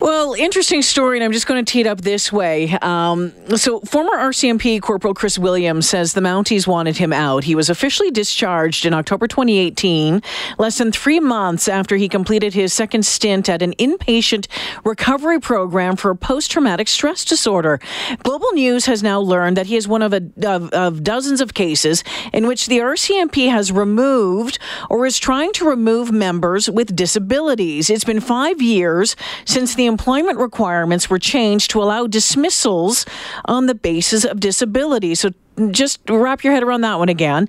Well, interesting story, and I'm just going to tee it up this way. Um, so, former RCMP Corporal Chris Williams says the Mounties wanted him out. He was officially discharged in October 2018, less than three months after he completed his second stint at an inpatient recovery program for post traumatic stress disorder. Global News has now learned that he is one of, a, of, of dozens of cases in which the RCMP has removed or is trying to remove members with disabilities. It's been five years since the employment requirements were changed to allow dismissals on the basis of disability. So just wrap your head around that one again.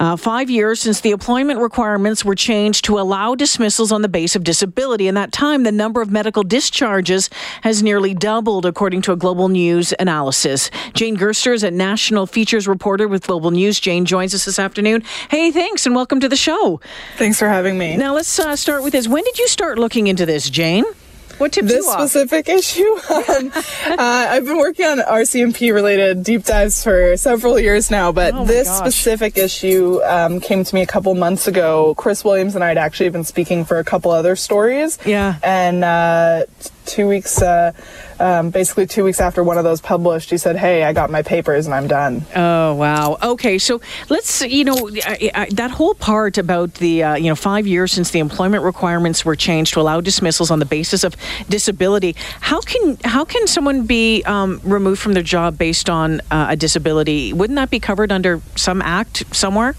Uh, five years since the employment requirements were changed to allow dismissals on the base of disability. In that time, the number of medical discharges has nearly doubled, according to a Global News analysis. Jane Gerster is a national features reporter with Global News. Jane joins us this afternoon. Hey, thanks, and welcome to the show. Thanks for having me. Now, let's uh, start with this. When did you start looking into this, Jane? What tipped this specific issue? Um, uh, I've been working on RCMP related deep dives for several years now, but Oh this gosh. specific issue um, came to me a couple months ago. Chris Williams and I had actually been speaking for a couple other stories. Yeah. And uh, two weeks, uh, um, basically two weeks after one of those published, he said, Hey, I got my papers and I'm done. Oh wow. Okay, so let's you know I, I, that whole part about the uh, you know five years since the employment requirements were changed to allow dismissals on the basis of disability. How can how can someone be um, removed from their job based on uh, a disability? Wouldn't that be covered under some act somewhere?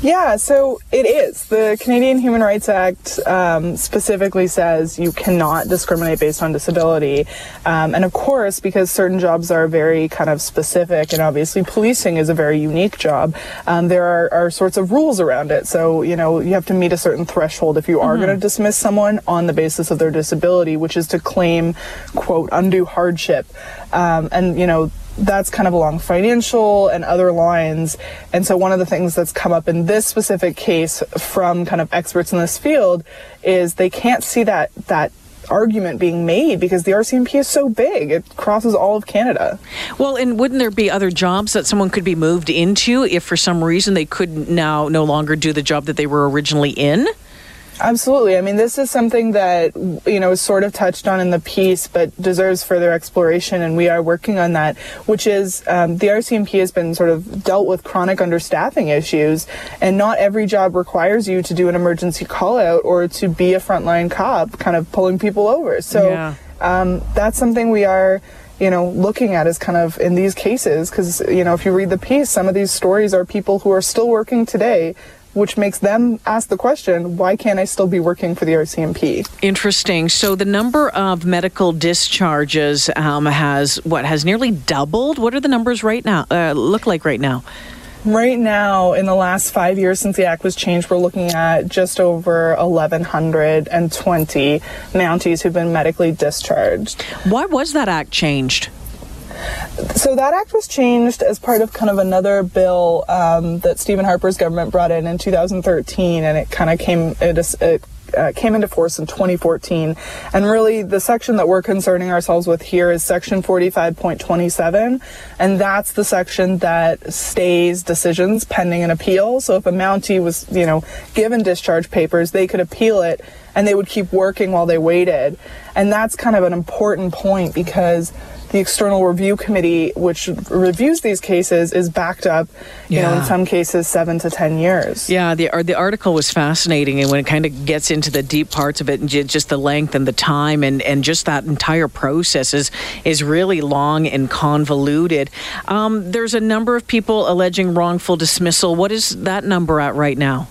Yeah, so it is. The Canadian Human Rights Act um, specifically says you cannot discriminate based on disability. Um, and of course, because certain jobs are very kind of specific, and obviously policing is a very unique job, um, there are, are sorts of rules around it. So, you know, you have to meet a certain threshold if you are going to dismiss someone on the basis of their disability, which is to claim, quote, undue hardship. Um, and, you know, that's kind of along financial and other lines. And so one of the things that's come up in this specific case from kind of experts in this field is they can't see that that argument being made because the RCMP is so big. It crosses all of Canada. Well, and wouldn't there be other jobs that someone could be moved into if for some reason they could now no longer do the job that they were originally in? Absolutely. I mean, this is something that, you know, is sort of touched on in the piece, but deserves further exploration, and we are working on that, which is um, the RCMP has been sort of dealt with chronic understaffing issues, and not every job requires you to do an emergency call out or to be a frontline cop, kind of pulling people over. So Yeah. um, that's something we are you know looking at is kind of in these cases because you know if you read the piece some of these stories are people who are still working today which makes them ask the question why can't i still be working for the rcmp Interesting. So the number of medical discharges um, has what has nearly doubled. What are the numbers right now? Uh, look like right now? right now in the last five years since the act was changed we're looking at just over 1120 mounties who've been medically discharged Why was that act changed? So that act was changed as part of kind of another bill um, that Stephen Harper's government brought in in 2013, and it kind of came it, it uh, came into force in 2014. And really, the section that we're concerning ourselves with here is Section 45.27, and that's the section that stays decisions pending an appeal. So if a Mountie was, you know, given discharge papers, they could appeal it, and they would keep working while they waited. And that's kind of an important point because the external review committee, which reviews these cases, is backed up, you know, Yeah. in some cases seven to ten years. Yeah, the uh, the article was fascinating, and when it kind of gets into the deep parts of it, and just the length and the time, and, and just that entire process is is really long and convoluted. Um, there's a number of people alleging wrongful dismissal. What is that number at right now?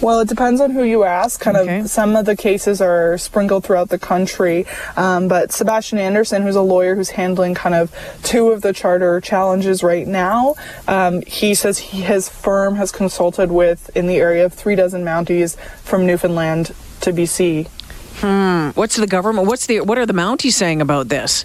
Well, it depends on who you ask. Kind Okay. of, some of the cases are sprinkled throughout the country. Um, but Sebastian Anderson, who's a lawyer who's handling kind of two of the charter challenges right now, um, he says he, his firm has consulted with in the area of three dozen Mounties from Newfoundland to BC. Hmm. What's the government? What's the what are the Mounties saying about this?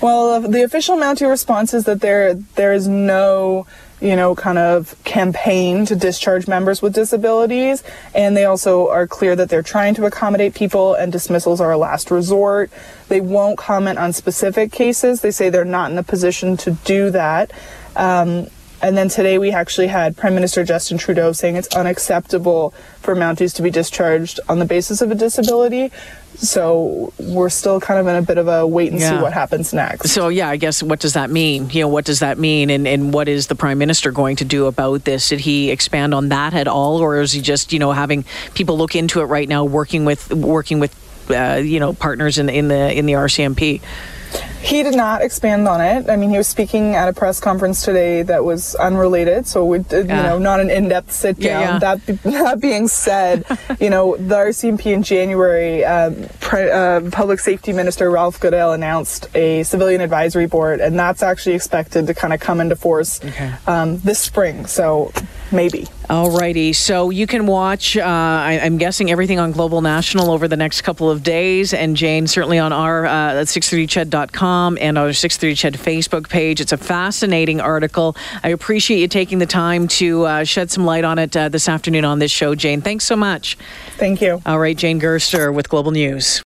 Well, the official Mountie response is that there there is no, you know, kind of campaign to discharge members with disabilities, and they also are clear that they're trying to accommodate people, and dismissals are a last resort. They won't comment on specific cases. They say they're not in a position to do that. Um, and then today we actually had Prime Minister Justin Trudeau saying it's unacceptable for Mounties to be discharged on the basis of a disability. So we're still kind of in a bit of a wait and Yeah. see what happens next. So yeah, I guess what does that mean? You know, what does that mean, and and what is the prime minister going to do about this? Did he expand on that at all, or is he just you know having people look into it right now, working with working with uh, you know partners in in the in the RCMP? He did not expand on it. I mean, he was speaking at a press conference today that was unrelated, so we did, you Ah. know, not an in-depth sit down. yeah. That be, that being said, you know, the RCMP in January, um, Pri- uh, Public Safety Minister Ralph Goodale announced a civilian advisory board, and that's actually expected to kind of come into force Okay. um, this spring. So maybe. All righty. so you can watch. Uh, I, I'm guessing everything on Global National over the next couple of days, and Jane certainly on our uh, 630ched.com and our 630ched Facebook page. It's a fascinating article. I appreciate you taking the time to uh, shed some light on it uh, this afternoon on this show, Jane. Thanks so much. Thank you. All right, Jane Gerster with Global News.